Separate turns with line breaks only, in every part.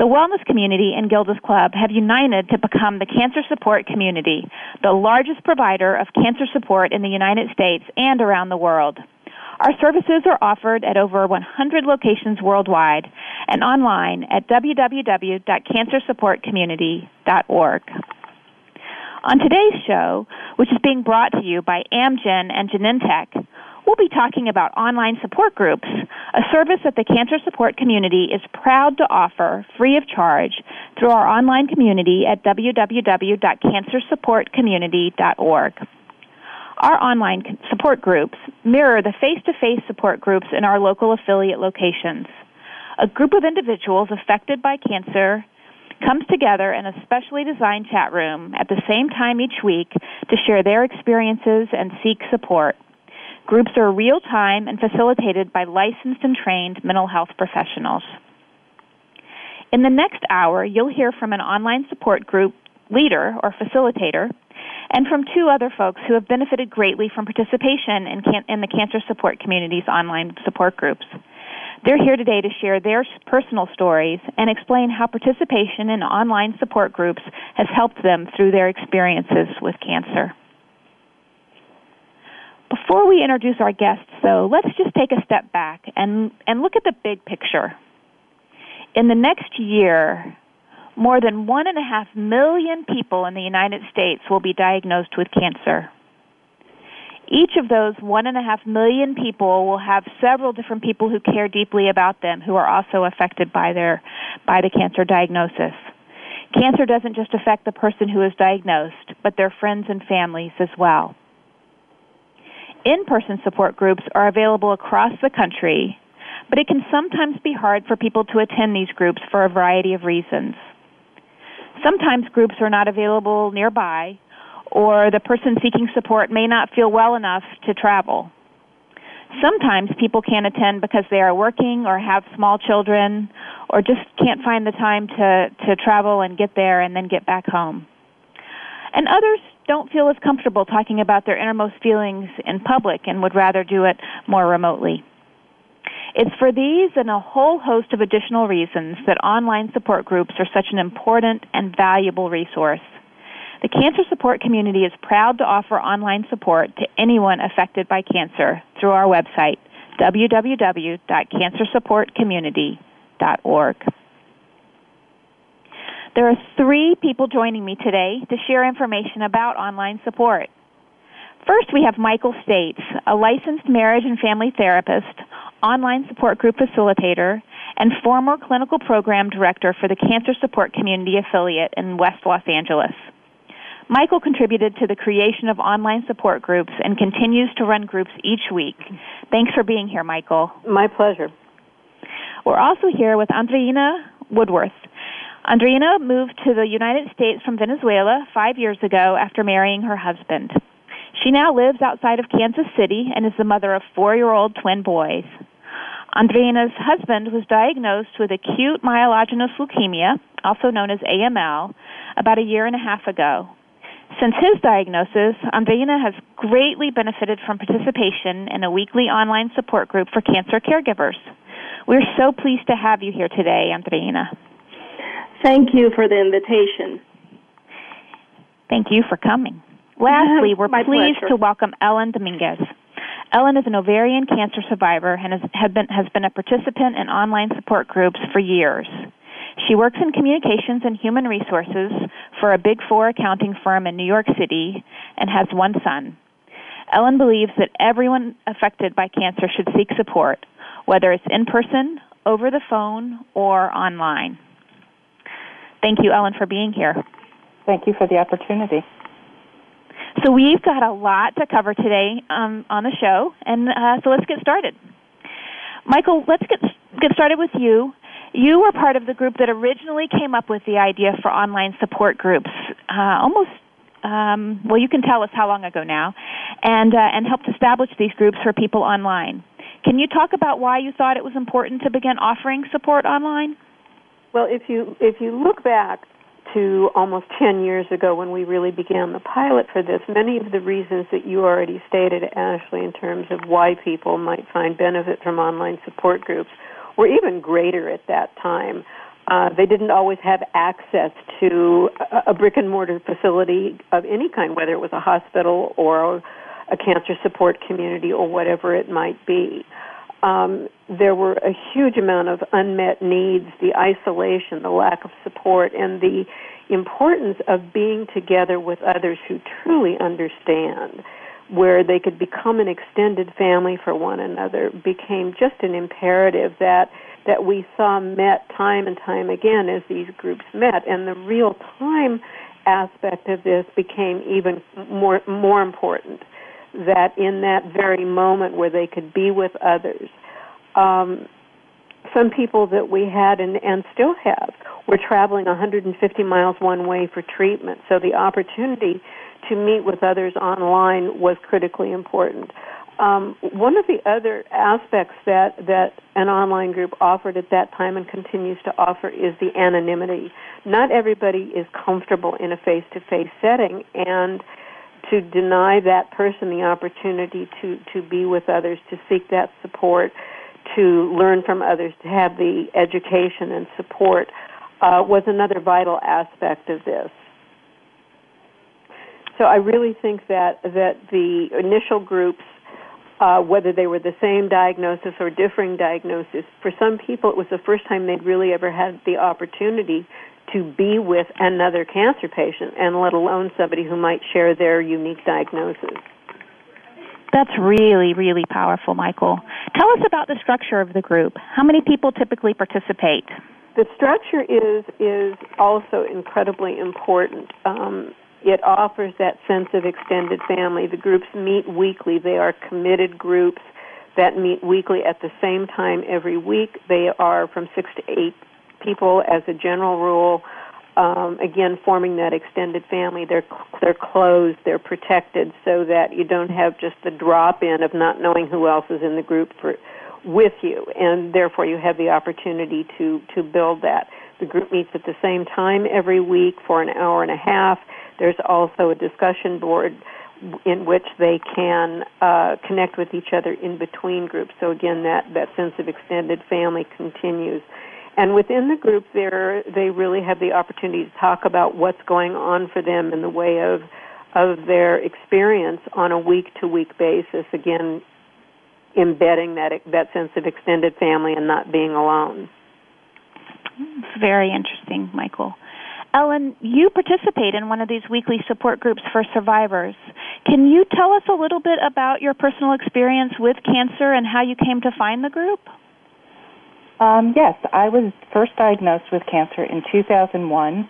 The wellness community and Gilda's Club have united to become the cancer support community, the largest provider of cancer support in the United States and around the world. Our services are offered at over 100 locations worldwide and online at www.cancersupportcommunity.org. On today's show, which is being brought to you by Amgen and Genentech, we'll be talking about online support groups, a service that the cancer support community is proud to offer free of charge through our online community at www.cancersupportcommunity.org. Our online support groups mirror the face to face support groups in our local affiliate locations. A group of individuals affected by cancer comes together in a specially designed chat room at the same time each week to share their experiences and seek support. Groups are real time and facilitated by licensed and trained mental health professionals. In the next hour, you'll hear from an online support group leader or facilitator and from two other folks who have benefited greatly from participation in, can- in the cancer support community's online support groups. They're here today to share their personal stories and explain how participation in online support groups has helped them through their experiences with cancer. Before we introduce our guests, though, let's just take a step back and, and look at the big picture. In the next year, more than one and a half million people in the United States will be diagnosed with cancer. Each of those one and a half million people will have several different people who care deeply about them who are also affected by their by the cancer diagnosis. Cancer doesn't just affect the person who is diagnosed, but their friends and families as well. In person support groups are available across the country, but it can sometimes be hard for people to attend these groups for a variety of reasons. Sometimes groups are not available nearby, or the person seeking support may not feel well enough to travel. Sometimes people can't attend because they are working or have small children or just can't find the time to, to travel and get there and then get back home. And others don't feel as comfortable talking about their innermost feelings in public and would rather do it more remotely. It's for these and a whole host of additional reasons that online support groups are such an important and valuable resource. The cancer support community is proud to offer online support to anyone affected by cancer through our website, www.cancersupportcommunity.org. There are three people joining me today to share information about online support. First, we have Michael States, a licensed marriage and family therapist, online support group facilitator, and former clinical program director for the Cancer Support Community affiliate in West Los Angeles. Michael contributed to the creation of online support groups and continues to run groups each week. Thanks for being here, Michael.
My pleasure.
We're also here with Andreina Woodworth, Andreina moved to the United States from Venezuela five years ago after marrying her husband. She now lives outside of Kansas City and is the mother of four year old twin boys. Andreina's husband was diagnosed with acute myelogenous leukemia, also known as AML, about a year and a half ago. Since his diagnosis, Andreina has greatly benefited from participation in a weekly online support group for cancer caregivers. We're so pleased to have you here today, Andreina.
Thank you for the invitation.
Thank you for coming. Lastly, we're pleased
pleasure.
to welcome Ellen Dominguez. Ellen is an ovarian cancer survivor and has, been, has been a participant in online support groups for years. She works in communications and human resources for a Big Four accounting firm in New York City and has one son. Ellen believes that everyone affected by cancer should seek support, whether it's in person, over the phone, or online. Thank you, Ellen, for being here.
Thank you for the opportunity.
So we've got a lot to cover today um, on the show, and uh, so let's get started. Michael, let's get get started with you. You were part of the group that originally came up with the idea for online support groups, uh, almost. Um, well, you can tell us how long ago now, and uh, and helped establish these groups for people online. Can you talk about why you thought it was important to begin offering support online?
Well, if you if you look back to almost 10 years ago when we really began the pilot for this, many of the reasons that you already stated, Ashley, in terms of why people might find benefit from online support groups were even greater at that time. Uh, they didn't always have access to a, a brick and mortar facility of any kind, whether it was a hospital or a cancer support community or whatever it might be. Um, there were a huge amount of unmet needs, the isolation, the lack of support, and the importance of being together with others who truly understand, where they could become an extended family for one another, became just an imperative that that we saw met time and time again as these groups met, and the real time aspect of this became even more more important that in that very moment where they could be with others. Um, some people that we had and, and still have were traveling 150 miles one way for treatment, so the opportunity to meet with others online was critically important. Um, one of the other aspects that, that an online group offered at that time and continues to offer is the anonymity. Not everybody is comfortable in a face to face setting, and to deny that person the opportunity to, to be with others, to seek that support, to learn from others, to have the education and support uh, was another vital aspect of this. So I really think that that the initial groups, uh, whether they were the same diagnosis or differing diagnosis, for some people it was the first time they'd really ever had the opportunity to be with another cancer patient, and let alone somebody who might share their unique diagnosis.
That's really, really powerful, Michael. Tell us about the structure of the group. How many people typically participate?
The structure is is also incredibly important. Um, it offers that sense of extended family. The groups meet weekly. They are committed groups that meet weekly at the same time every week. They are from six to eight people as a general rule. Um, again, forming that extended family, they're they're closed, they're protected, so that you don't have just the drop in of not knowing who else is in the group for with you, and therefore you have the opportunity to to build that. The group meets at the same time every week for an hour and a half. There's also a discussion board in which they can uh, connect with each other in between groups. So again, that that sense of extended family continues. And within the group, there they really have the opportunity to talk about what's going on for them in the way of of their experience on a week to week basis. Again, embedding that that sense of extended family and not being alone.
It's very interesting, Michael. Ellen, you participate in one of these weekly support groups for survivors. Can you tell us a little bit about your personal experience with cancer and how you came to find the group?
Um, yes, I was first diagnosed with cancer in 2001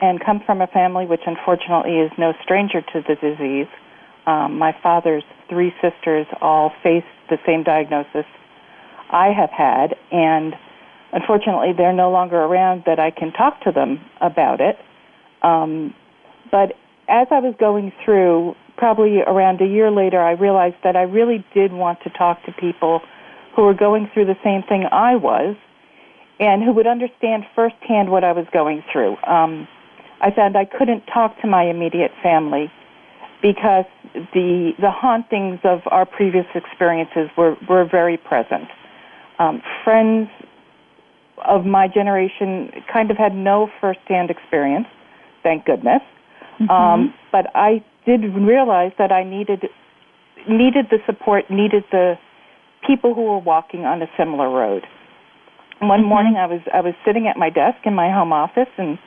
and come from a family which unfortunately is no stranger to the disease. Um, my father's three sisters all faced the same diagnosis I have had, and unfortunately they're no longer around that I can talk to them about it. Um, but as I was going through, probably around a year later, I realized that I really did want to talk to people who were going through the same thing I was and who would understand firsthand what I was going through. Um, I found I couldn't talk to my immediate family because the the hauntings of our previous experiences were, were very present. Um, friends of my generation kind of had no firsthand experience, thank goodness. Mm-hmm. Um, but I did realize that I needed needed the support, needed the people who were walking on a similar road. One mm-hmm. morning, I was I was sitting at my desk in my home office, and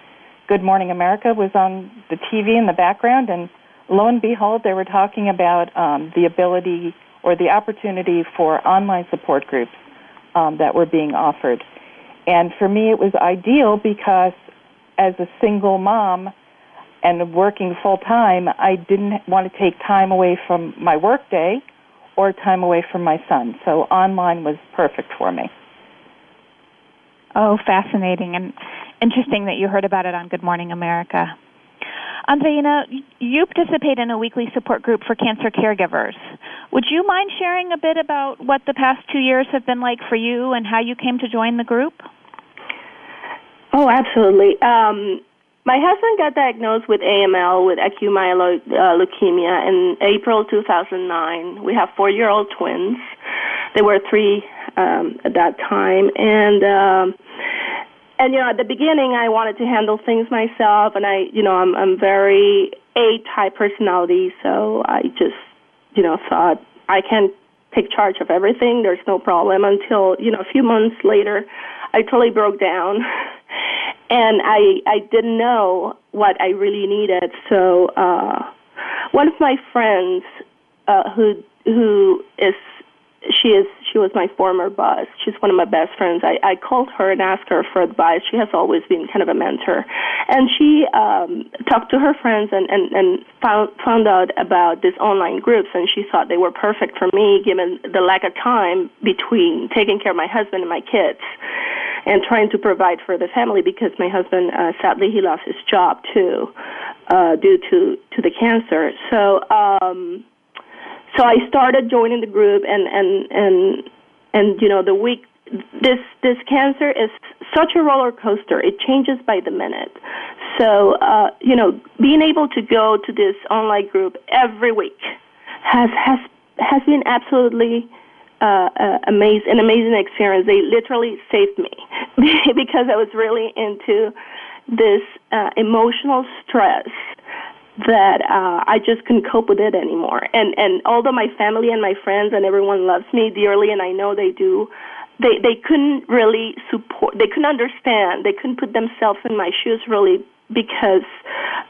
Good Morning America was on the TV in the background, and lo and behold, they were talking about um, the ability or the opportunity for online support groups um, that were being offered. And for me, it was ideal because as a single mom and working full time, I didn't want to take time away from my work day or time away from my son. So online was perfect for me.
Oh, fascinating and interesting that you heard about it on Good Morning America. Andreina, you participate in a weekly support group for cancer caregivers. Would you mind sharing a bit about what the past two years have been like for you and how you came to join the group?
Oh, absolutely. Um, my husband got diagnosed with AML, with acute myeloid uh, leukemia, in April 2009. We have four-year-old twins. They were three um, at that time, and um, and you know, at the beginning, I wanted to handle things myself, and I, you know, I'm I'm very A type personality, so I just, you know, thought I can take charge of everything. There's no problem. Until you know, a few months later, I totally broke down, and I I didn't know what I really needed. So uh, one of my friends, uh, who who is she is she was my former boss. She's one of my best friends. I, I called her and asked her for advice. She has always been kind of a mentor, and she um, talked to her friends and and and found found out about these online groups, and she thought they were perfect for me given the lack of time between taking care of my husband and my kids and trying to provide for the family because my husband uh, sadly he lost his job too uh, due to to the cancer. So. um so I started joining the group, and and and and you know the week this this cancer is such a roller coaster. It changes by the minute. So uh, you know, being able to go to this online group every week has has has been absolutely uh, uh, amazing, an amazing experience. They literally saved me because I was really into this uh, emotional stress that uh, I just couldn't cope with it anymore. And and although my family and my friends and everyone loves me dearly, and I know they do, they they couldn't really support. They couldn't understand. They couldn't put themselves in my shoes really because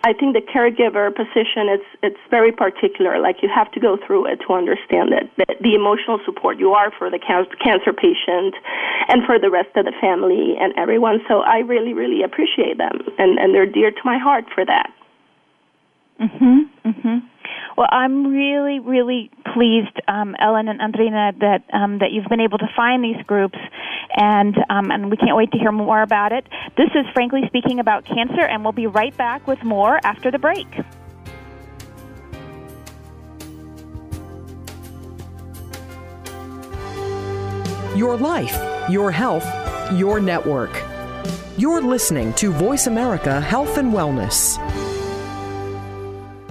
I think the caregiver position it's it's very particular. Like you have to go through it to understand it. The, the emotional support you are for the cancer patient and for the rest of the family and everyone. So I really really appreciate them and and they're dear to my heart for that.
Mhm. Mhm. Well, I'm really, really pleased, um, Ellen and Andreina, that um, that you've been able to find these groups, and um, and we can't wait to hear more about it. This is frankly speaking about cancer, and we'll be right back with more after the break.
Your life, your health, your network. You're listening to Voice America Health and Wellness.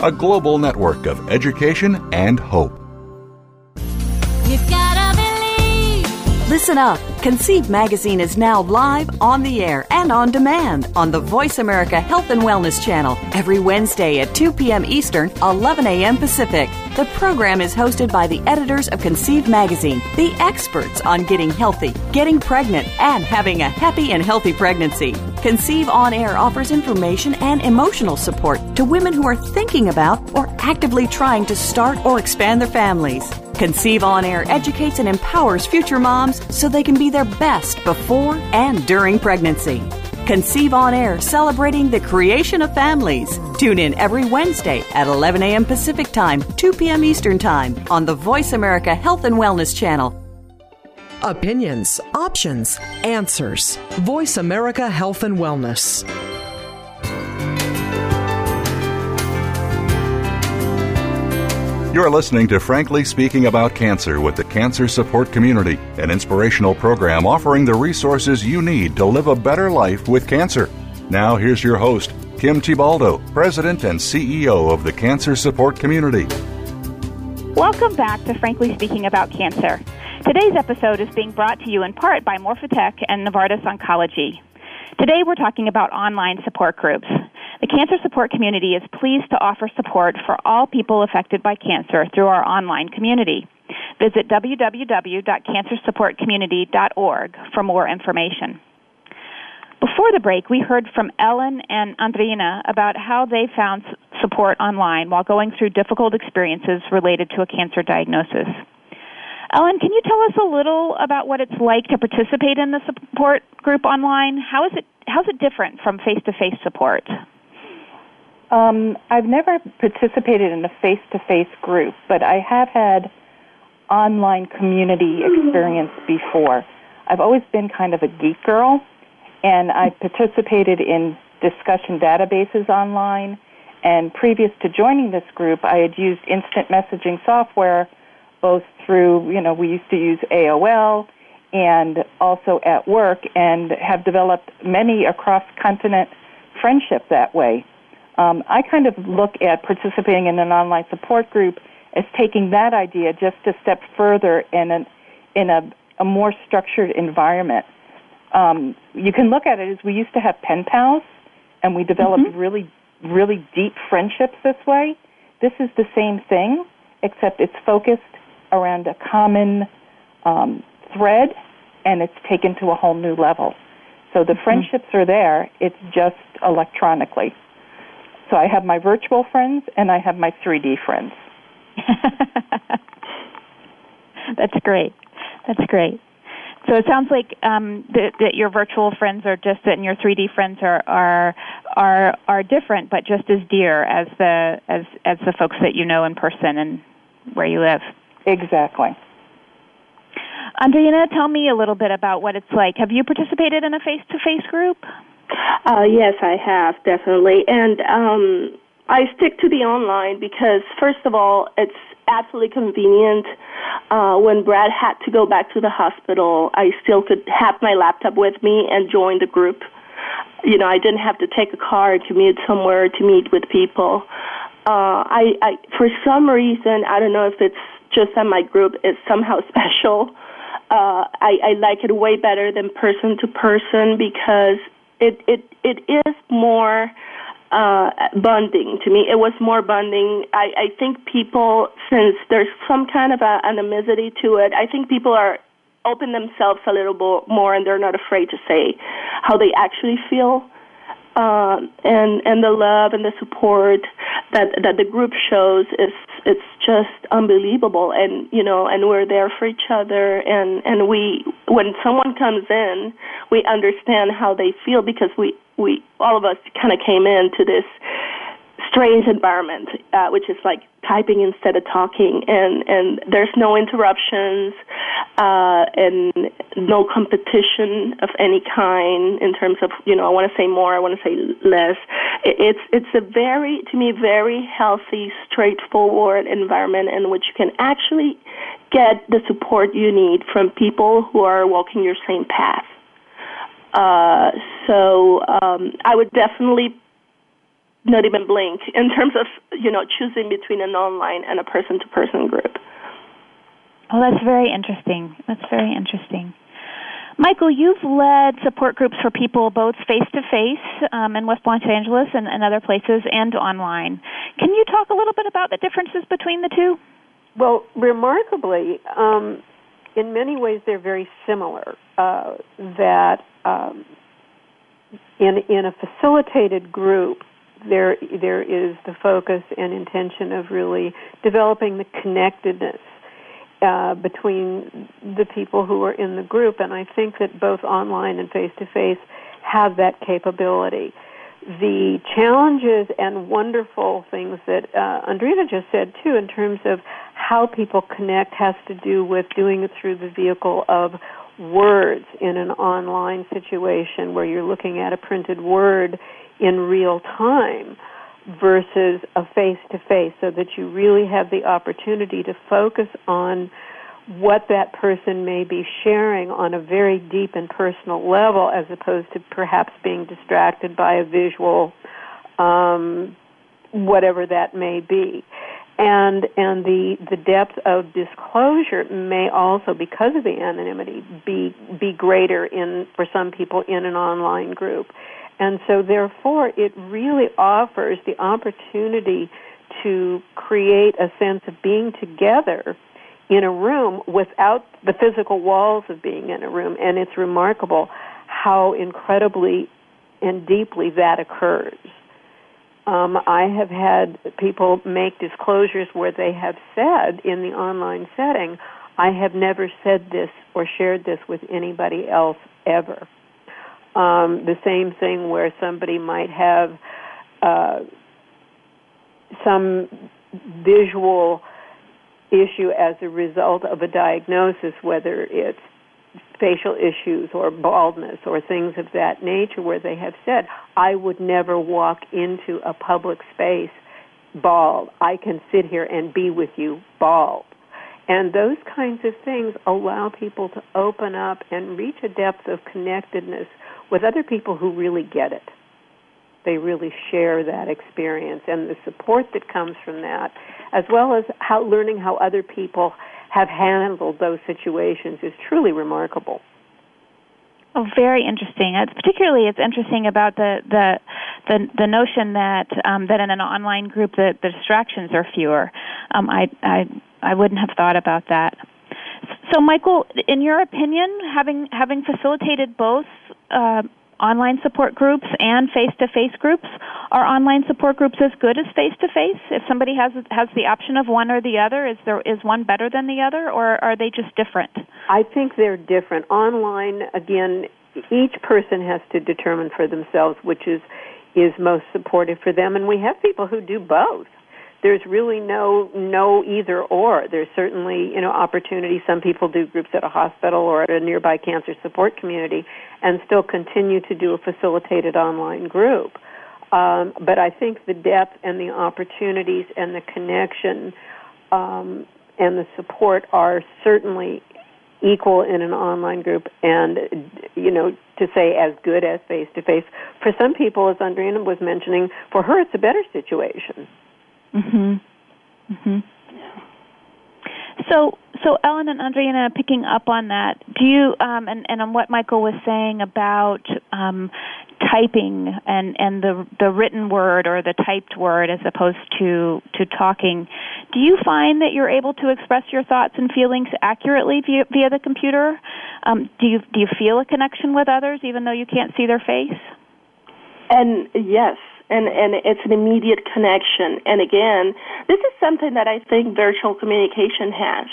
a global network of education and hope.
Listen up. Conceive Magazine is now live on the air and on demand on the Voice America Health and Wellness channel every Wednesday at 2 p.m. Eastern, 11 a.m. Pacific. The program is hosted by the editors of Conceive Magazine, the experts on getting healthy, getting pregnant, and having a happy and healthy pregnancy. Conceive On Air offers information and emotional support to women who are thinking about or actively trying to start or expand their families. Conceive On Air educates and empowers future moms so they can be their best before and during pregnancy. Conceive On Air celebrating the creation of families. Tune in every Wednesday at 11 a.m. Pacific Time, 2 p.m. Eastern Time on the Voice America Health and Wellness channel.
Opinions, options, answers. Voice America Health and Wellness.
You're listening to Frankly Speaking About Cancer with the Cancer Support Community, an inspirational program offering the resources you need to live a better life with cancer. Now, here's your host, Kim Thiboldeaux, President and CEO of the Cancer Support Community.
Welcome back to Frankly Speaking About Cancer. Today's episode is being brought to you in part by Morphotek and Novartis Oncology. Today we're talking about online support groups. The Cancer Support Community is pleased to offer support for all people affected by cancer through our online community. Visit www.cancersupportcommunity.org for more information. Before the break, we heard from Ellen and Andreina about how they found support online while going through difficult experiences related to a cancer diagnosis. Ellen, can you tell us a little about what it's like to participate in the support group online? How is it how's it different from face-to-face support?
Um, I've never participated in a face to face group, but I have had online community experience before. I've always been kind of a geek girl, and I participated in discussion databases online. And previous to joining this group, I had used instant messaging software both through, you know, we used to use AOL and also at work, and have developed many across continent friendship that way. Um, I kind of look at participating in an online support group as taking that idea just a step further in an in a, a more structured environment. Um, you can look at it as we used to have pen pals, and we developed mm-hmm. really really deep friendships this way. This is the same thing, except it's focused around a common um, thread, and it's taken to a whole new level. So the mm-hmm. friendships are there. It's just electronically. So I have my virtual friends and I have my 3D friends.
That's great. That's great. So it sounds like um, that, that your virtual friends are just and your 3D friends are are are are different, but just as dear as the as as the folks that you know in person and where you live.
Exactly.
Andreina, tell me a little bit about what it's like. Have you participated in a face-to-face group?
Uh, yes, I have definitely, and um, I stick to the online because, first of all, it's absolutely convenient. Uh, when Brad had to go back to the hospital, I still could have my laptop with me and join the group. You know, I didn't have to take a car and commute somewhere to meet with people. Uh, I, I, for some reason, I don't know if it's just that my group is somehow special. Uh, I, I like it way better than person to person because it it it is more uh, bonding to me. It was more bonding. I, I think people, since there's some kind of a anonymity to it, I think people are open themselves a little bit more and they're not afraid to say how they actually feel um, and and the love and the support that that the group shows is it's just unbelievable. And you know and we're there for each other. And and we when someone comes in we understand how they feel because we we all of us kind of came into this strange environment, uh, which is like typing instead of talking, and and there's no interruptions, uh, and no competition of any kind in terms of you know I want to say more, I want to say less. It's it's a very to me very healthy, straightforward environment in which you can actually get the support you need from people who are walking your same path. Uh, so um, I would definitely not even blink in terms of you know choosing between an online and a person to person group.
Oh, that's very interesting. That's very interesting. Michael, you've led support groups for people both face to face in West Los Angeles and, and other places and online. Can you talk a little bit about the differences between the two?
Well, remarkably, um, in many ways they're very similar. Uh, that um, in in a facilitated group, there there is the focus and intention of really developing the connectedness uh, between the people who are in the group, and I think that both online and face to face have that capability. The challenges and wonderful things that uh, Andreina just said too, in terms of how people connect, has to do with doing it through the vehicle of words in an online situation where you're looking at a printed word in real time versus a face to face so that you really have the opportunity to focus on what that person may be sharing on a very deep and personal level as opposed to perhaps being distracted by a visual um, whatever that may be and and the the depth of disclosure may also because of the anonymity be be greater in for some people in an online group and so, therefore, it really offers the opportunity to create a sense of being together in a room without the physical walls of being in a room. And it's remarkable how incredibly and deeply that occurs. Um, I have had people make disclosures where they have said in the online setting, I have never said this or shared this with anybody else ever. Um, the same thing where somebody might have uh, some visual issue as a result of a diagnosis, whether it's facial issues or baldness or things of that nature, where they have said, I would never walk into a public space bald. I can sit here and be with you bald. And those kinds of things allow people to open up and reach a depth of connectedness with other people who really get it. They really share that experience and the support that comes from that, as well as how learning how other people have handled those situations is truly remarkable.
Oh, very interesting. It's particularly it's interesting about the the the, the notion that um, that in an online group the, the distractions are fewer. Um, I I I wouldn't have thought about that. So, Michael, in your opinion, having having facilitated both uh, online support groups and face-to-face groups, are online support groups as good as face-to-face? If somebody has has the option of one or the other, is there is one better than the other, or are they just different?
I think they're different. Online, again, each person has to determine for themselves which is is most supportive for them, and we have people who do both there's really no no either or. There's certainly you know opportunity. Some people do groups at a hospital or at a nearby cancer support community, and still continue to do a facilitated online group. Um, but I think the depth and the opportunities and the connection um, and the support are certainly equal in an online group and you know to say as good as face to face for some people as Andreina was mentioning for her it's a better situation
Mhm. Mhm. So, so Ellen and Andreina, picking up on that, do you um, and and on what Michael was saying about um, typing and and the the written word or the typed word as opposed to to talking, do you find that you're able to express your thoughts and feelings accurately via, via the computer? Um, do you do you feel a connection with others even though you can't see their face?
And yes, and and it's an immediate connection. And again, this is something that I think virtual communication has.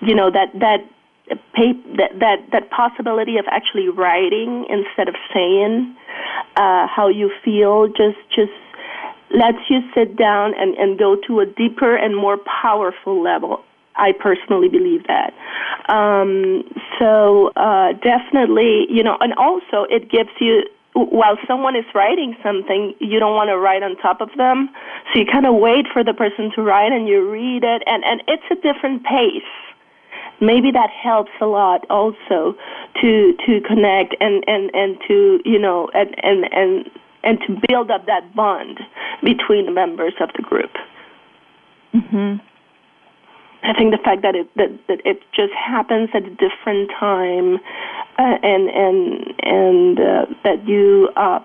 You know that that that that that possibility of actually writing instead of saying uh, how you feel just just lets you sit down and, and go to a deeper and more powerful level. I personally believe that. Um, so uh, definitely, you know, and also it gives you while someone is writing something, you don't want to write on top of them. So you kind of wait for the person to write and you read it, and, and it's a different pace. Maybe that helps a lot also to to connect and, and, and to you know and, and and and to build up that bond between the members of the group.
Mhm.
I think the fact that it that, that it just happens at a different time uh, and and and uh, that you uh,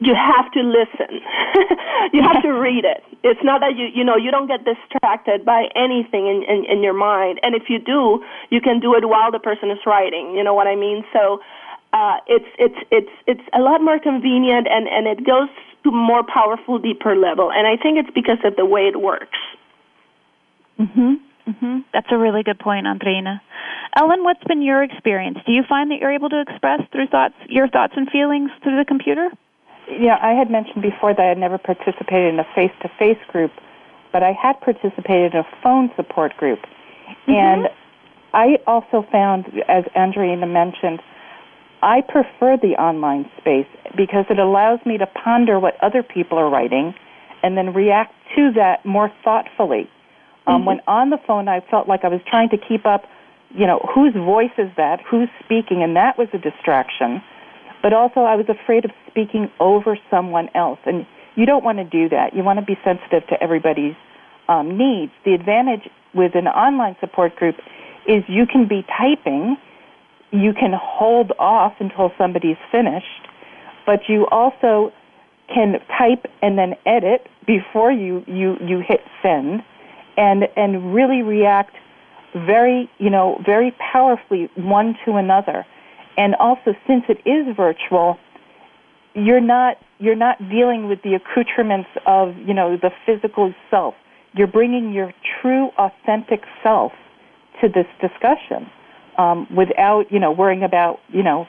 you have to listen. you have to read it. It's not that you you know you don't get distracted by anything in, in in your mind. And if you do, you can do it while the person is writing. You know what I mean? So uh, it's it's it's it's a lot more convenient and and it goes to more powerful, deeper level. And I think it's because of the way it works.
Mhm. Mhm. That's a really good point, Andreina. Ellen, what's been your experience? Do you find that you're able to express through thoughts your thoughts and feelings through the computer?
Yeah, I had mentioned before that I had never participated in a face-to-face group, but I had participated in a phone support group. Mm-hmm. And I also found, as Andreina mentioned, I prefer the online space because it allows me to ponder what other people are writing and then react to that more thoughtfully. Um, mm-hmm. When on the phone, I felt like I was trying to keep up, you know, whose voice is that, who's speaking, and that was a distraction. But also, I was afraid of speaking over someone else, and you don't want to do that. You want to be sensitive to everybody's um, needs. The advantage with an online support group is you can be typing, you can hold off until somebody's finished, but you also can type and then edit before you, you, you hit send and, and really react very, you know, very powerfully one to another. And also, since it is virtual, you're not you're not dealing with the accoutrements of you know the physical self. You're bringing your true, authentic self to this discussion um, without you know worrying about you know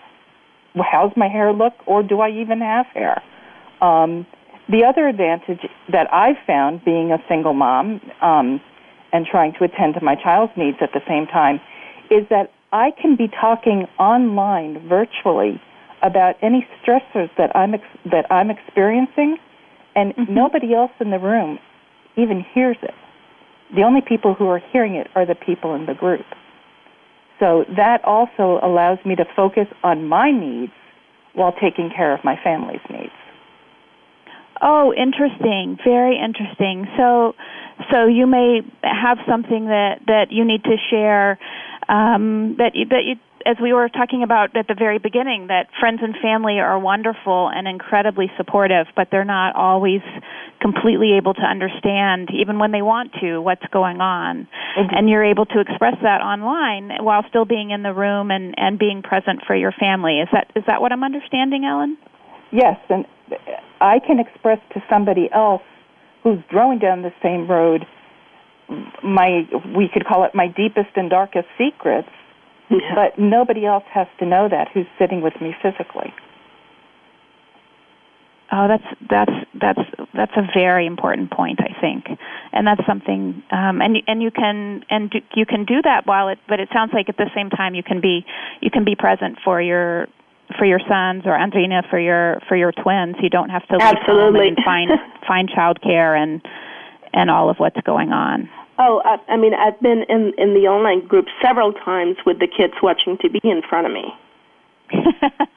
how's my hair look or do I even have hair. Um, the other advantage that I've found being a single mom um, and trying to attend to my child's needs at the same time is that I can be talking online virtually about any stressors that I'm ex- that I'm experiencing, and mm-hmm. nobody else in the room even hears it. The only people who are hearing it are the people in the group. So that also allows me to focus on my needs while taking care of my family's needs.
Oh, interesting. Very interesting. So so you may have something that that you need to share um, that you, that you, as we were talking about at the very beginning, that friends and family are wonderful and incredibly supportive, but they're not always completely able to understand, even when they want to, what's going on. Mm-hmm. And you're able to express that online while still being in the room and, and being present for your family. Is that is that what I'm understanding, Ellen?
Yes, and I can express to somebody else who's going down the same road my we could call it my deepest and darkest secrets yeah. but nobody else has to know that who's sitting with me physically
oh that's that's that's that's a very important point i think and that's something um and and you can and do, you can do that while it but it sounds like at the same time you can be you can be present for your for your sons or Andreina for your for your twins you don't have to
Absolutely.
and find find childcare and and all of what's going on.
Oh, I, I mean, I've been in in the online group several times with the kids watching TV in front of me.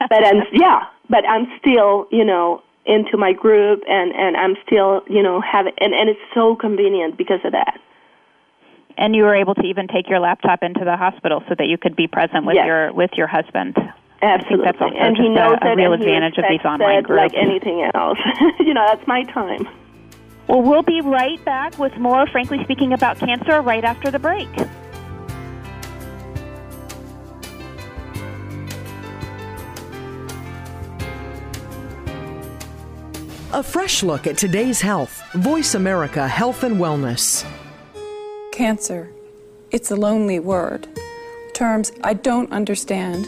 but I'm yeah, but I'm still, you know, into my group and and I'm still, you know, having and and it's so convenient because of that.
And you were able to even take your laptop into the hospital so that you could be present with
yes.
your with your husband.
Absolutely,
and
he knows
a,
a
real advantage of these online groups.
Like anything else, you know, that's my time.
Well, we'll be right back with more, frankly speaking, about cancer right after the break.
A fresh look at today's health. Voice America Health and Wellness.
Cancer. It's a lonely word. Terms I don't understand.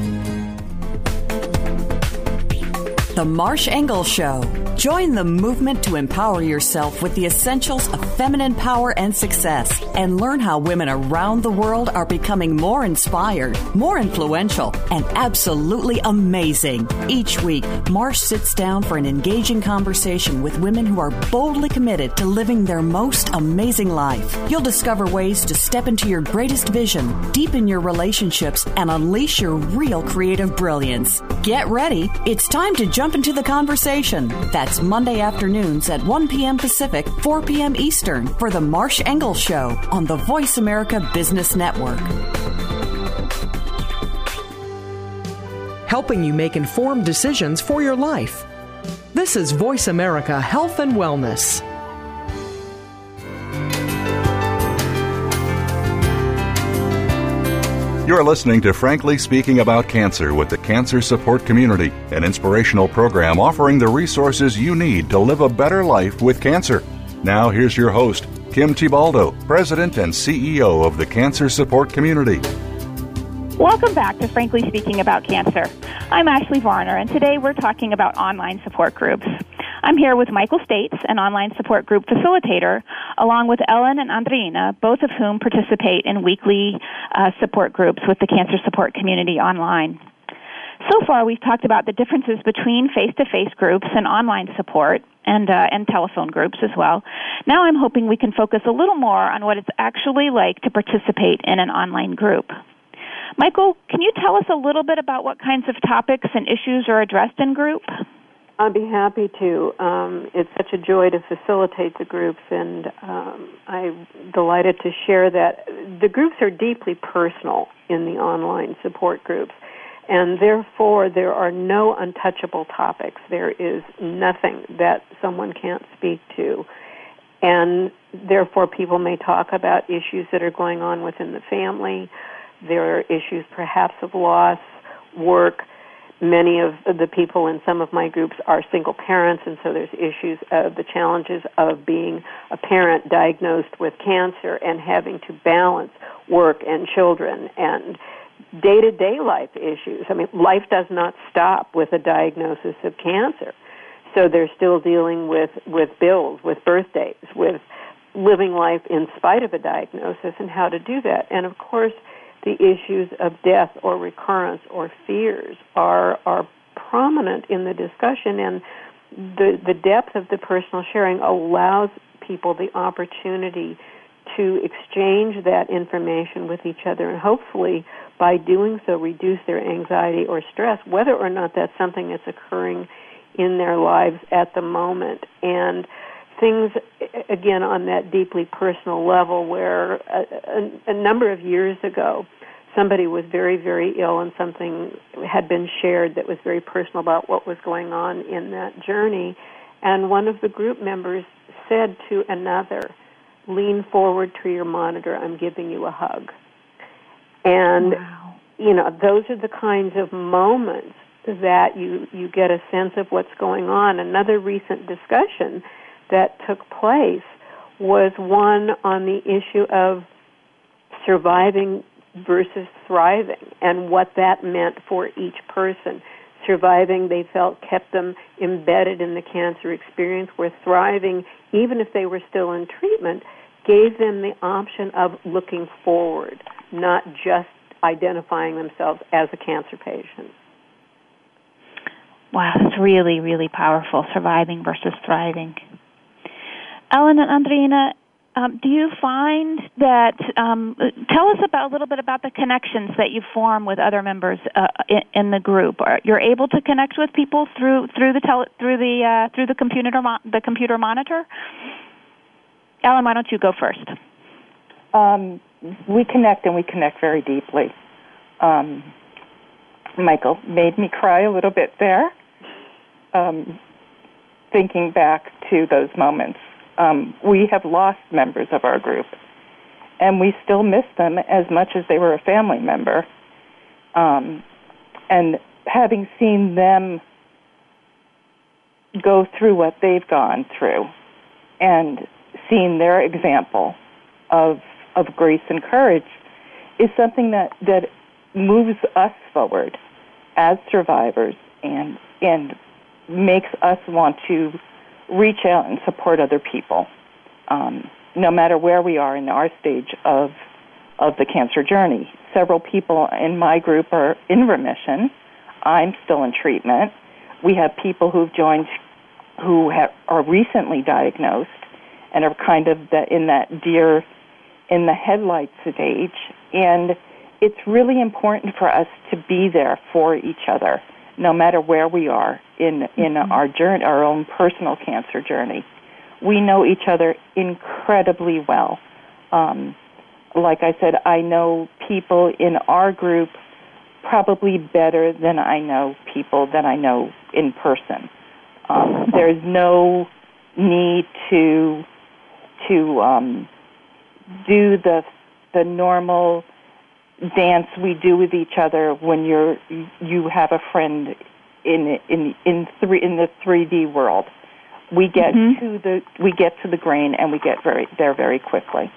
The Marsh Engle Show. Join the movement to empower yourself with the essentials of feminine power and success and learn how women around the world are becoming more inspired, more influential, and absolutely amazing. Each week, Marsh sits down for an engaging conversation with women who are boldly committed to living their most amazing life. You'll discover ways to step into your greatest vision, deepen your relationships, and unleash your real creative brilliance. Get ready. It's time to jump into the conversation. That's Monday afternoons at 1 p.m. Pacific, 4 p.m. Eastern for The Marsh Engle Show on the Voice America Business Network.
Helping you make informed decisions for your life. This is Voice America Health and Wellness.
You're listening to Frankly Speaking About Cancer with the Cancer Support Community, an inspirational program offering the resources you need to live a better life with cancer. Now, here's your host, Kim Thiboldeaux, President and CEO of the Cancer Support Community.
Welcome back to Frankly Speaking About Cancer. I'm Ashley Varner, and today we're talking about online support groups. I'm here with Michael States, an online support group facilitator, along with Ellen and Andreina, both of whom participate in weekly uh, support groups with the cancer support community online. So far, we've talked about the differences between face-to-face groups and online support, and uh, and telephone groups as well. Now, I'm hoping we can focus a little more on what it's actually like to participate in an online group. Michael, can you tell us a little bit about what kinds of topics and issues are addressed in group?
I'd be happy to. Um, it's such a joy to facilitate the groups, and um, I'm delighted to share that the groups are deeply personal in the online support groups, and therefore there are no untouchable topics. There is nothing that someone can't speak to, and therefore people may talk about issues that are going on within the family. There are issues perhaps of loss, work many of the people in some of my groups are single parents, and so there's issues of the challenges of being a parent diagnosed with cancer and having to balance work and children and day to day life issues. I mean, life does not stop with a diagnosis of cancer. So they're still dealing with, with bills, with birthdays, with living life in spite of a diagnosis and how to do that. And of course, the issues of death or recurrence or fears are are prominent in the discussion and the the depth of the personal sharing allows people the opportunity to exchange that information with each other and hopefully by doing so reduce their anxiety or stress whether or not that's something that's occurring in their lives at the moment. And things again on that deeply personal level where a, a, a number of years ago somebody was very very ill and something had been shared that was very personal about what was going on in that journey. And one of the group members said to another lean forward to your monitor. I'm giving you a hug. And wow. you know those are the kinds of moments that you you get a sense of what's going on. Another recent discussion that took place was one on the issue of surviving versus thriving and what that meant for each person. Surviving, they felt, kept them embedded in the cancer experience, where thriving, even if they were still in treatment, gave them the option of looking forward, not just identifying themselves as a cancer patient.
Wow, that's really, really powerful. Surviving versus thriving. Ellen and Andreina, um, do you find that? Um, tell us about a little bit about the connections that you form with other members uh, in, in, the group. Are, you're able to connect with people through through the tele, through the uh, through the computer the computer monitor. Ellen, why don't you go first?
Um, we connect and we connect very deeply. Um, Michael made me cry a little bit there, um, thinking back to those moments um, we have lost members of our group, and we still miss them as much as they were a family member. Um, and having seen them go through what they've gone through, and seeing their example of of grace and courage, is something that that moves us forward as survivors and and makes us want to reach out and support other people, um, no matter where we are in our stage of of the cancer journey. Several people in my group are in remission. I'm still in treatment. We have people who've joined who have, are recently diagnosed and are kind of the, in that deer in the headlights stage. And it's really important for us to be there for each other, no matter where we are in in mm-hmm. our journey, our own personal cancer journey. We know each other incredibly well. Um, like I said, I know people in our group probably better than I know people that I know in person. Um, there's no need to to um, do the the normal dance we do with each other when you're you have a friend in in in three in the 3D world. We get mm-hmm. to the we get to the grain and we get very there very quickly.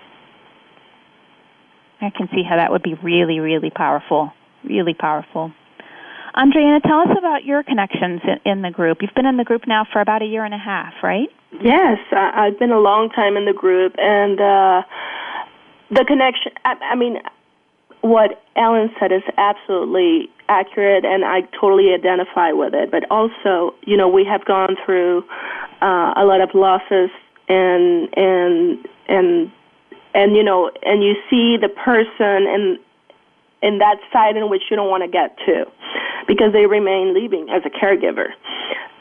I can see how that would be really really powerful, really powerful. Andreina, tell us about your connections in, in the group. You've been in the group now for about a year and a half, right?
Yes, I, I've been a long time in the group, and uh, the connection. I, I mean, what Ellen said is absolutely accurate, and I totally identify with it. But also, you know, we have gone through uh, a lot of losses, and and and and you know, and you see the person and in that side in which you don't want to get to, because they remain leaving as a caregiver,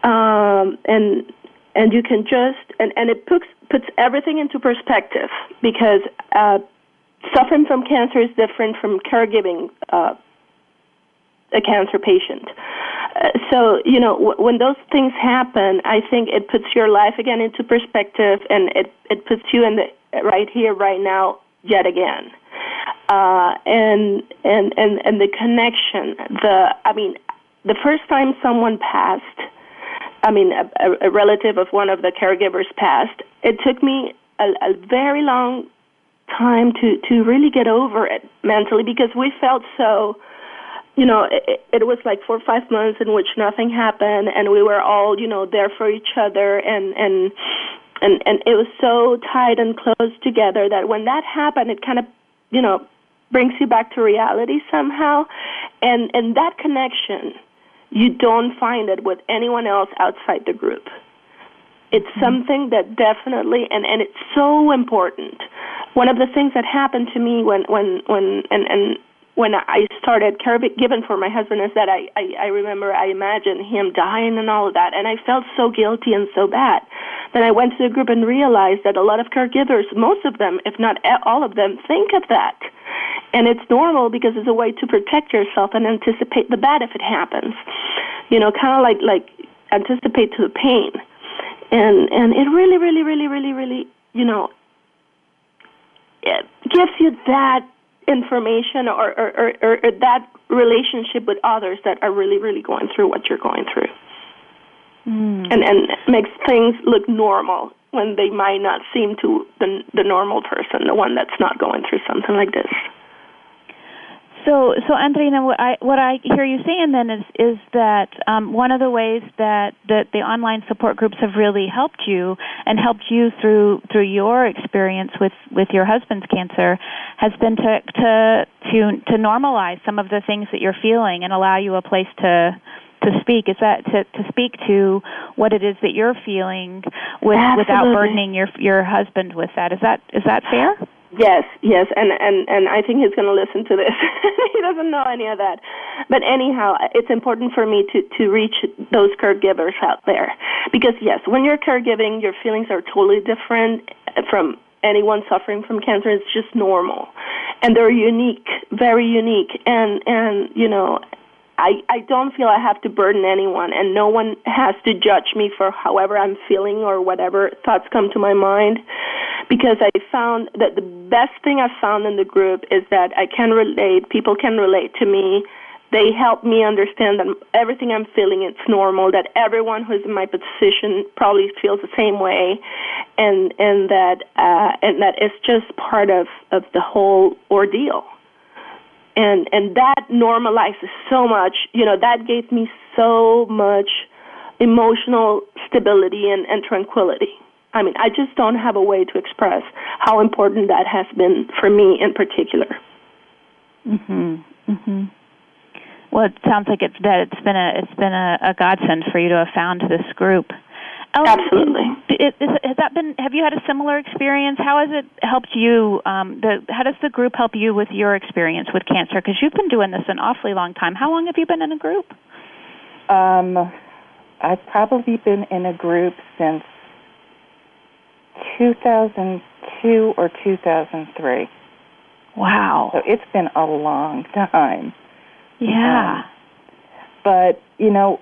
um, and and you can just and and it puts puts everything into perspective because. Uh, suffering from cancer is different from caregiving uh, a cancer patient. Uh, so, you know, w- when those things happen, I think it puts your life again into perspective and it, it puts you in the right here, right now, yet again. Uh, and, and, and, and the connection, the, I mean, the first time someone passed, I mean, a, a relative of one of the caregivers passed, it took me a, a very long time to to really get over it mentally because we felt so you know it, it was like four or five months in which nothing happened and we were all you know there for each other and and and and it was so tight and close together that when that happened it kind of you know brings you back to reality somehow. And and that connection you don't find it with anyone else outside the group it's mm-hmm. something that definitely and and it's so important one of the things that happened to me when when when and and when I started given for my husband is that I, I I remember I imagined him dying and all of that, and I felt so guilty and so bad. Then I went to the group and realized that a lot of caregivers, most of them, if not all of them, think of that, and it's normal because it's a way to protect yourself and anticipate the bad if it happens. You know, kind of like like anticipate to the pain, and and it really, really, really, really, really, you know, it gives you that information or, or, or, or, that relationship with others that are really, really going through what you're going through. Mm. And, and makes things look normal when they might not seem to the, the normal person, the one that's not going through something like this.
So, so Andreina, what I what I hear you saying then is is that um, one of the ways that that the online support groups have really helped you and helped you through through your experience with with your husband's cancer has been to to to to normalize some of the things that you're feeling and allow you a place to to speak. Is that to to speak to what it is that you're feeling with without burdening your your husband with that? Is that is that fair
Yes, yes, and and and I think he's going to listen to this. he doesn't know any of that, but anyhow, it's important for me to to reach those caregivers out there because yes, when you're caregiving, your feelings are totally different from anyone suffering from cancer. It's just normal, and they're unique, very unique, and and you know, I, I don't feel I have to burden anyone, and no one has to judge me for however I'm feeling or whatever thoughts come to my mind. Because I found that the best thing I've found in the group is that I can relate, people can relate to me. They help me understand that everything I'm feeling it's normal. That everyone who's in my position probably feels the same way, and and that uh, and that it's just part of of the whole ordeal and and that normalizes so much you know that gave me so much emotional stability and, and tranquility. I mean, I just don't have a way to express how important that has been for me in particular.
Mhm. Mhm. Well, it sounds like it's that it's been a it's been a, a godsend for you to have found this group.
Ellen, Absolutely.
It, has that been? Have you had a similar experience? How has it helped you? Um, the, how does the group help you with your experience with cancer? Because you've been doing this an awfully long time. How long have you been in a group?
Um, I've probably been in a group since 2002 or 2003.
Wow.
So it's been a long time.
Yeah.
Um, but, you know,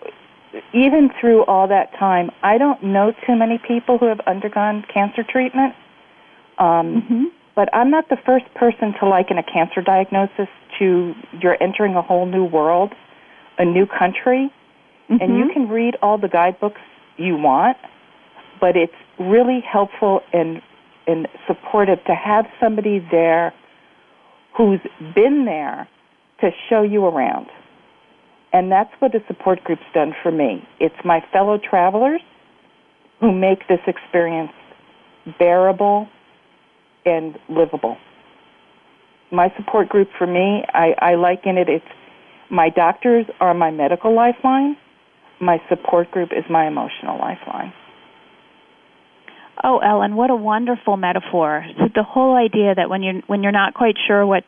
even through all that time, I don't know too many people who have undergone cancer treatment. Um,
mm-hmm.
But I'm not the first person to liken a cancer diagnosis to you're entering a whole new world, a new country,
mm-hmm.
and you can read all the guidebooks you want, but it's really helpful and and supportive to have somebody there who's been there to show you around. And that's what the support group's done for me. It's my fellow travelers who make this experience bearable and livable. My support group for me, I, I liken it, it's my doctors are my medical lifeline. My support group is my emotional lifeline.
Oh, Ellen, what a wonderful metaphor. So the whole idea that when you're when you're not quite sure what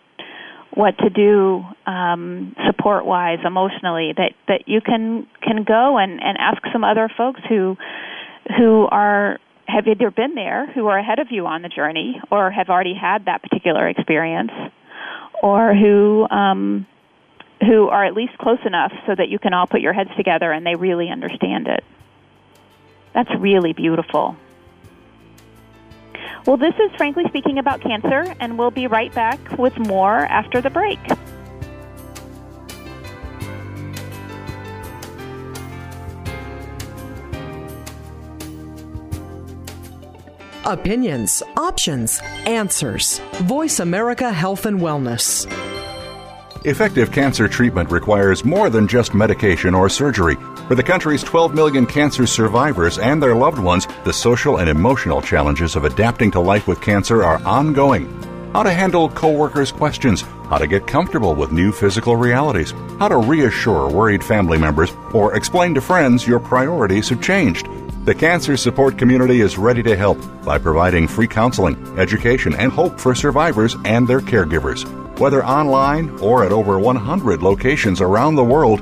what to do um, support wise emotionally that that you can can go and and ask some other folks who who are have either been there who are ahead of you on the journey or have already had that particular experience or who um who are at least close enough so that you can all put your heads together and they really understand it. That's really beautiful well, this is Frankly Speaking About Cancer, and we'll be right back with more after the break.
Opinions, options, answers. Voice America Health and Wellness.
Effective cancer treatment requires more than just medication or surgery. For the country's 12 million cancer survivors and their loved ones, the social and emotional challenges of adapting to life with cancer are ongoing. How to handle coworkers' questions, how to get comfortable with new physical realities, how to reassure worried family members, or explain to friends your priorities have changed. The cancer support community is ready to help by providing free counseling, education, and hope for survivors and their caregivers. Whether online or at over 100 locations around the world,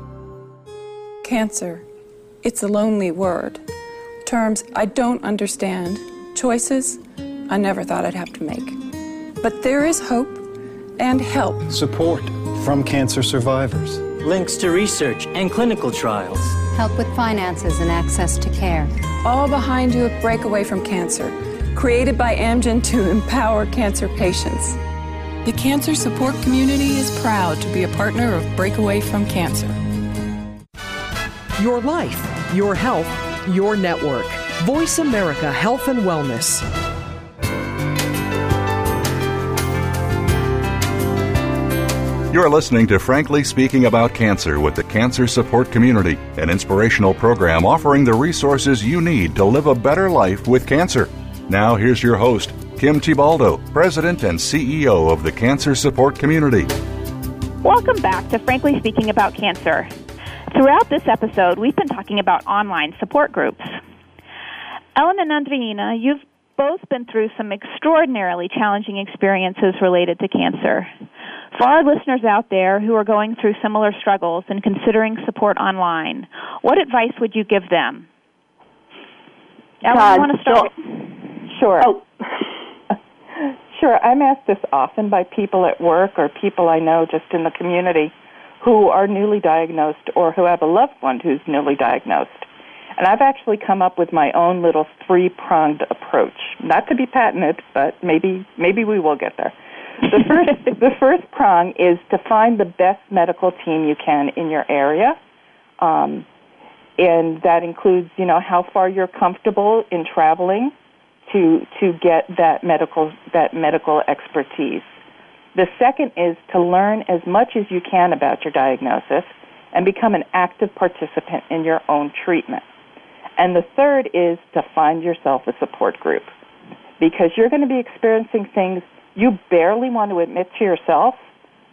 Cancer. It's a lonely word. Terms I don't understand. Choices I never thought I'd have to make. But there is hope and help.
Support from cancer survivors.
Links to research and clinical trials.
Help with finances and access to care.
All behind you at Breakaway from Cancer, created by Amgen to empower cancer patients.
The cancer support community is proud to be a partner of Breakaway from Cancer.
Your life, your health, your network. Voice America Health and Wellness.
You're listening to Frankly Speaking About Cancer with the Cancer Support Community, an inspirational program offering the resources you need to live a better life with cancer. Now, here's your host, Kim Thiboldeaux, President and CEO of the Cancer Support Community.
Welcome back to Frankly Speaking About Cancer. Throughout this episode, we've been talking about online support groups. Ellen and Andreina, you've both been through some extraordinarily challenging experiences related to cancer. For our listeners out there who are going through similar struggles and considering support online, what advice would you give them? Ellen, you want to start?
Sure.
Oh.
sure. I'm asked this often by people at work or people I know just in the community who are newly diagnosed or who have a loved one who's newly diagnosed. And I've actually come up with my own little three-pronged approach. Not to be patented, but maybe maybe we will get there. The first the first prong is to find the best medical team you can in your area. Um, and that includes, you know, how far you're comfortable in traveling to to get that medical that medical expertise. The second is to learn as much as you can about your diagnosis and become an active participant in your own treatment. And the third is to find yourself a support group because you're going to be experiencing things you barely want to admit to yourself,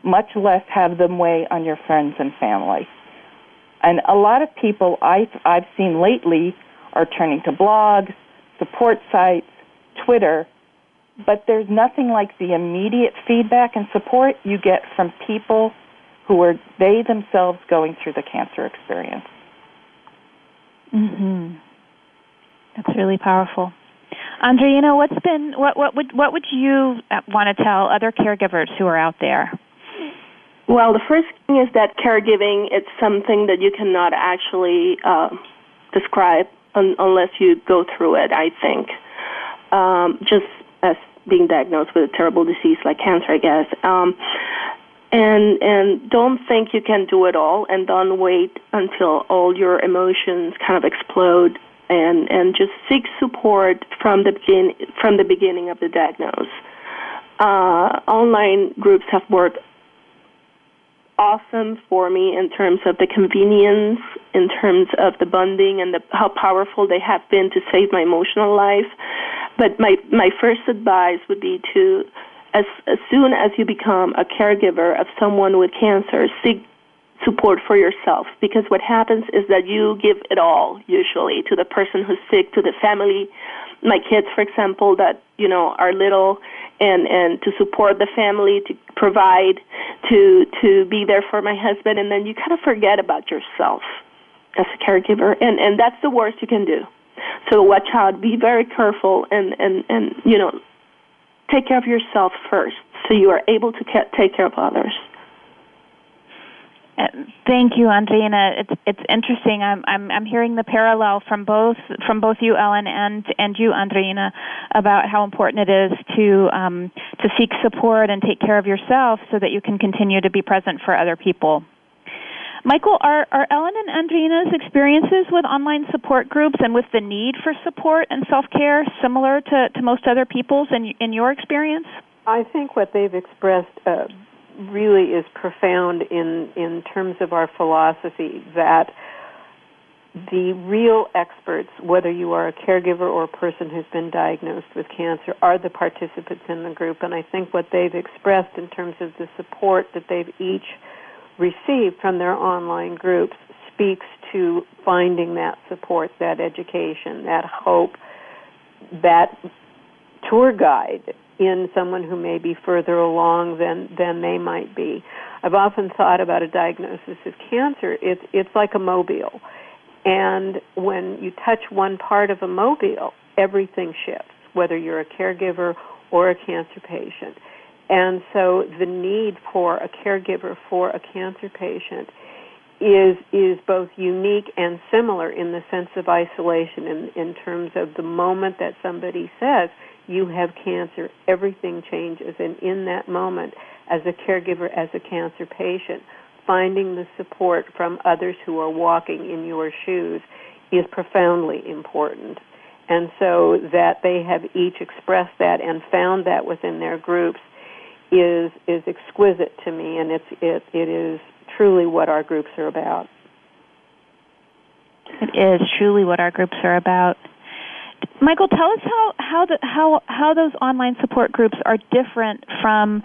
much less have them weigh on your friends and family. And a lot of people I've, I've seen lately are turning to blogs, support sites, Twitter, but there's nothing like the immediate feedback and support you get from people who are they themselves going through the cancer experience.
Mhm. That's really powerful. Andreina, what's been what what would what would you uh, want to tell other caregivers who are out there?
Well, the first thing is that caregiving it's something that you cannot actually uh, describe un- unless you go through it. I think um, just as being diagnosed with a terrible disease like cancer, I guess. Um, and and don't think you can do it all, and don't wait until all your emotions kind of explode, and and just seek support from the begin from the beginning of the diagnosis. Uh, online groups have worked awesome for me in terms of the convenience, in terms of the bonding, and the, how powerful they have been to save my emotional life. But my my first advice would be to, as as soon as you become a caregiver of someone with cancer, seek support for yourself. Because what happens is that you give it all usually to the person who's sick to the family. My kids for example that you know are little and and to support the family to provide to to be there for my husband. And then you kind of forget about yourself as a caregiver. And and that's the worst you can do so watch out be very careful and and and you know take care of yourself first so you are able to take care of others
Uh, Thank you, Andreina. It's it's interesting. I'm I'm I'm hearing the parallel from both from both you, Ellen, and and you, Andreina, about how important it is to um, to seek support and take care of yourself so that you can continue to be present for other people. Michael, are are Ellen and Andreina's experiences with online support groups and with the need for support and self care similar to to most other people's in in your experience?
I think what they've expressed uh, really is profound in in terms of our philosophy that the real experts, whether you are a caregiver or a person who's been diagnosed with cancer, are the participants in the group. And I think what they've expressed in terms of the support that they've each received from their online groups speaks to finding that support, that education, that hope, that tour guide in someone who may be further along than than they might be. I've often thought about a diagnosis of cancer. It's it's like a mobile, and when you touch one part of a mobile, everything shifts. Whether you're a caregiver or a cancer patient, and so the need for a caregiver for a cancer patient is is both unique and similar in the sense of isolation in in terms of the moment that somebody says you have cancer everything changes. And in that moment as a caregiver as a cancer patient finding the support from others who are walking in your shoes is profoundly important. And so that they have each expressed that and found that within their groups is is exquisite to me and it's it it is truly what our groups are about.
It is truly what our groups are about. Michael, tell us how how the, how how those online support groups are different from.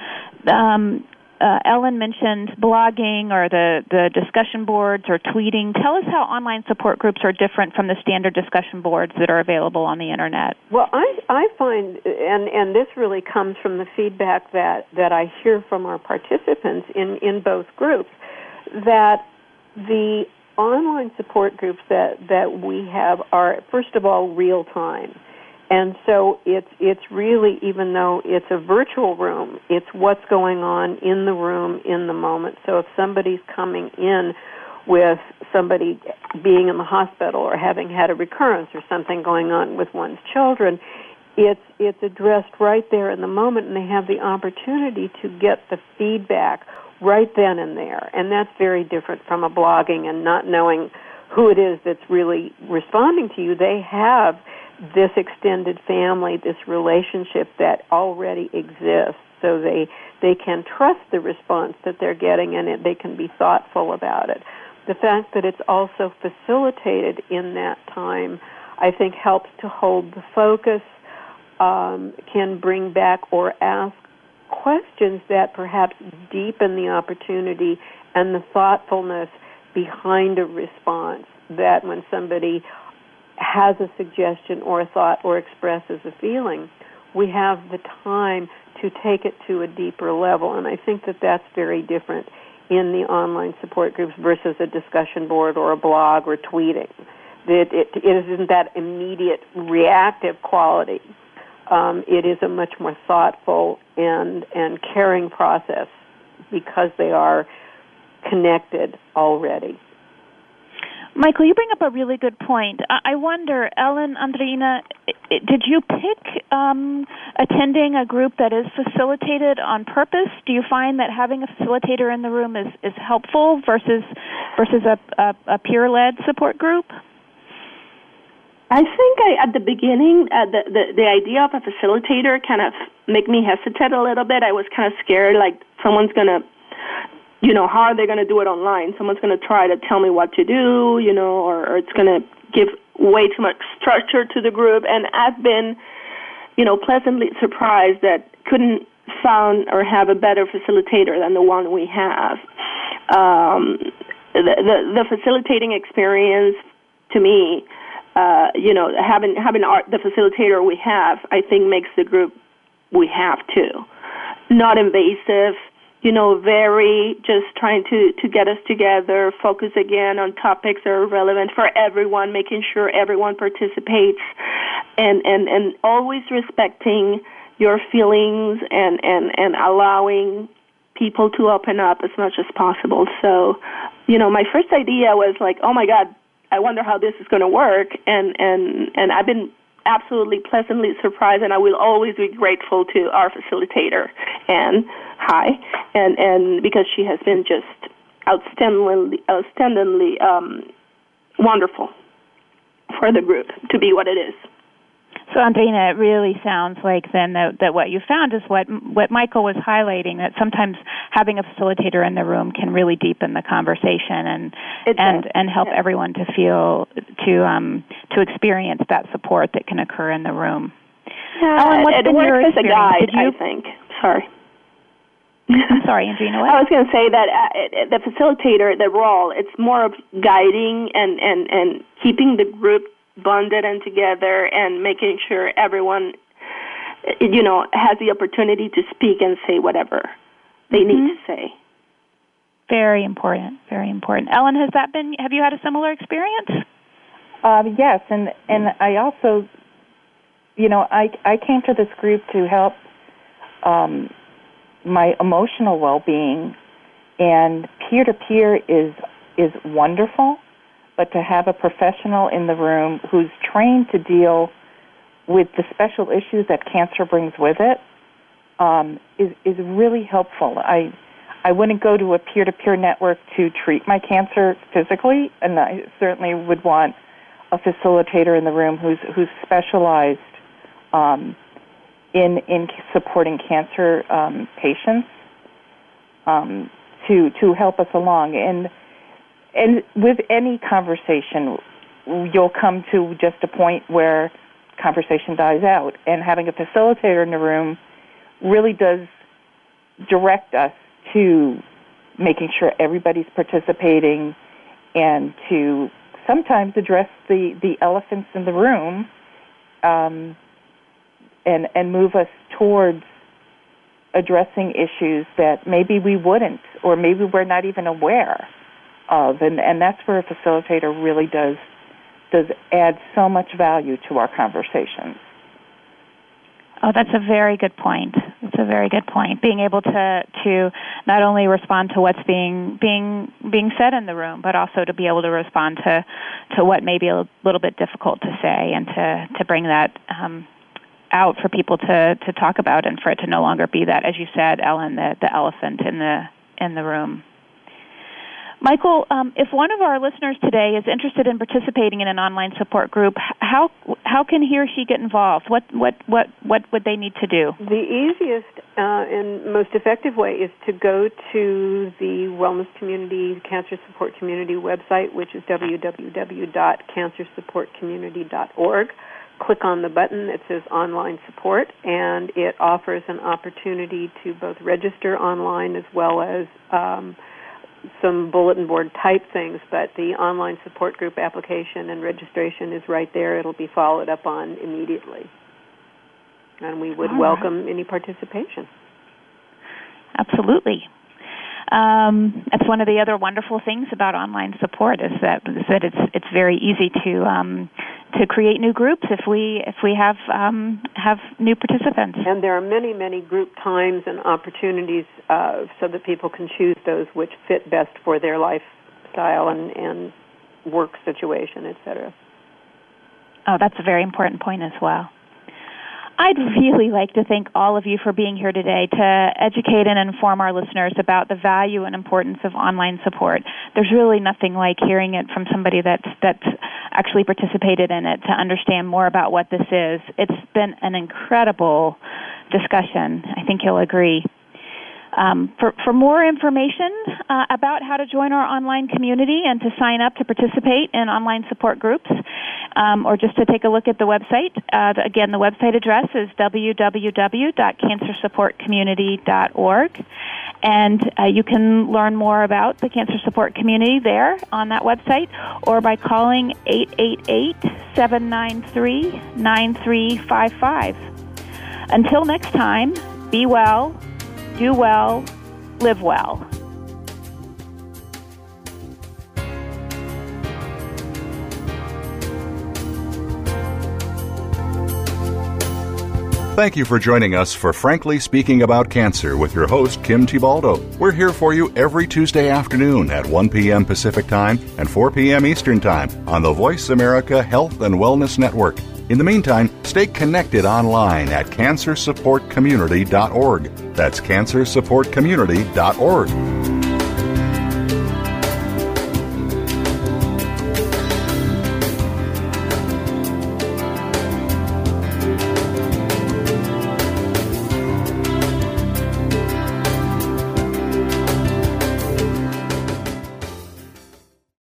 Um, uh, Ellen mentioned blogging or the the discussion boards or tweeting. Tell us how online support groups are different from the standard discussion boards that are available on the internet.
Well, I I find and and this really comes from the feedback that that I hear from our participants in in both groups that the online support groups that, that we have are first of all real time. And so it's it's really even though it's a virtual room, it's what's going on in the room in the moment. So if somebody's coming in with somebody being in the hospital or having had a recurrence or something going on with one's children it's it's addressed right there in the moment and they have the opportunity to get the feedback right then and there and that's very different from a blogging and not knowing who it is that's really responding to you they have this extended family this relationship that already exists so they they can trust the response that they're getting and it, they can be thoughtful about it the fact that it's also facilitated in that time i think helps to hold the focus um, can bring back or ask questions that perhaps deepen the opportunity and the thoughtfulness behind a response. That when somebody has a suggestion or a thought or expresses a feeling, we have the time to take it to a deeper level. And I think that that's very different in the online support groups versus a discussion board or a blog or tweeting. It, it, it isn't that immediate reactive quality um, it is a much more thoughtful and and caring process because they are connected already.
Michael, you bring up a really good point. I wonder, Ellen, Andreina, did you pick um, attending a group that is facilitated on purpose? Do you find that having a facilitator in the room is, is helpful versus versus a, a, a peer-led support group?
I think I, at the beginning, uh, the, the the idea of a facilitator kind of make me hesitate a little bit. I was kind of scared, like someone's gonna, you know, how are they gonna do it online? Someone's gonna try to tell me what to do, you know, or, or it's gonna give way too much structure to the group. And I've been, you know, pleasantly surprised that couldn't found or have a better facilitator than the one we have. Um, the, the the facilitating experience to me uh, you know, having having our, the facilitator we have, I think makes the group we have too. Not invasive, you know, very just trying to to get us together, focus again on topics that are relevant for everyone, making sure everyone participates, and and and always respecting your feelings and and and allowing people to open up as much as possible. So, you know, my first idea was like, oh my God, I wonder how this is going to work. And and and I've been absolutely pleasantly surprised, and I will always be grateful to our facilitator, Anne. Hi, and and because she has been just outstandingly outstandingly um, wonderful for the group to be what it is.
So, Andreina, it really sounds like then that, that what you found is what what Michael was highlighting that sometimes having a facilitator in the room can really deepen the conversation and
it
and
does.
and help
yeah.
everyone to feel to um to experience that support that can occur in the room.
Yeah,
Ellen, what's
it
been
works
your
as a guide. I think. Sorry.
I'm sorry, Andrea. What?
I was going to say that uh, the facilitator, the role, it's more of guiding and and and keeping the group bonded and together and making sure everyone you know has the opportunity to speak and say whatever they
mm-hmm.
need to say
very important very important ellen has that been have you had a similar experience
um, yes and and i also you know i i came to this group to help um, my emotional well-being and peer to peer is is wonderful but to have a professional in the room who's trained to deal with the special issues that cancer brings with it um, is is really helpful. I I wouldn't go to a peer to peer network to treat my cancer physically, and I certainly would want a facilitator in the room who's who's specialized um, in in supporting cancer um, patients um, to to help us along and and with any conversation, you'll come to just a point where conversation dies out. And having a facilitator in the room really does direct us to making sure everybody's participating and to sometimes address the, the elephants in the room um, and, and move us towards addressing issues that maybe we wouldn't or maybe we're not even aware of, and and that's where a facilitator really does does add so much value to our conversations.
Oh, that's a very good point. It's a very good point. Being able to to not only respond to what's being being being said in the room, but also to be able to respond to to what may be a little bit difficult to say, and to to bring that um, out for people to to talk about, and for it to no longer be that, as you said, Ellen, the the elephant in the in the room. Michael, um, if one of our listeners today is interested in participating in an online support group, how how can he or she get involved? What what what what would they need to do?
The easiest uh, and most effective way is to go to the Wellness Community Cancer Support Community website, which is www.cancersupportcommunity.org. Click on the button that says Online Support, and it offers an opportunity to both register online as well as um, some bulletin board type things, but the online support group application and registration is right there. It'll be followed up on immediately. And we would welcome any participation.
Absolutely. Um, that's one of the other wonderful things about online support is that is that it's it's very easy to um, to create new groups if we if we have um, have new participants.
And there are many many group times and opportunities uh, so that people can choose those which fit best for their lifestyle and and work situation, etc.
Oh, that's a very important point as well. I'd really like to thank all of you for being here today to educate and inform our listeners about the value and importance of online support. There's really nothing like hearing it from somebody that's that's actually participated in it to understand more about what this is. It's been an incredible discussion. I think you'll agree. Um, for, for more information uh, about how to join our online community and to sign up to participate in online support groups, um, or just to take a look at the website, uh, again, the website address is www.cancersupportcommunity.org. And uh, you can learn more about the cancer support community there on that website or by calling 888 793 9355. Until next time, be well do well, live well.
Thank you for joining us for Frankly Speaking About Cancer with your host, Kim Thiboldeaux. We're here for you every Tuesday afternoon at 1 p.m. Pacific Time and 4 p.m. Eastern Time on the Voice America Health and Wellness Network. In the meantime, stay connected online at cancersupportcommunity.org. That's cancersupportcommunity.org.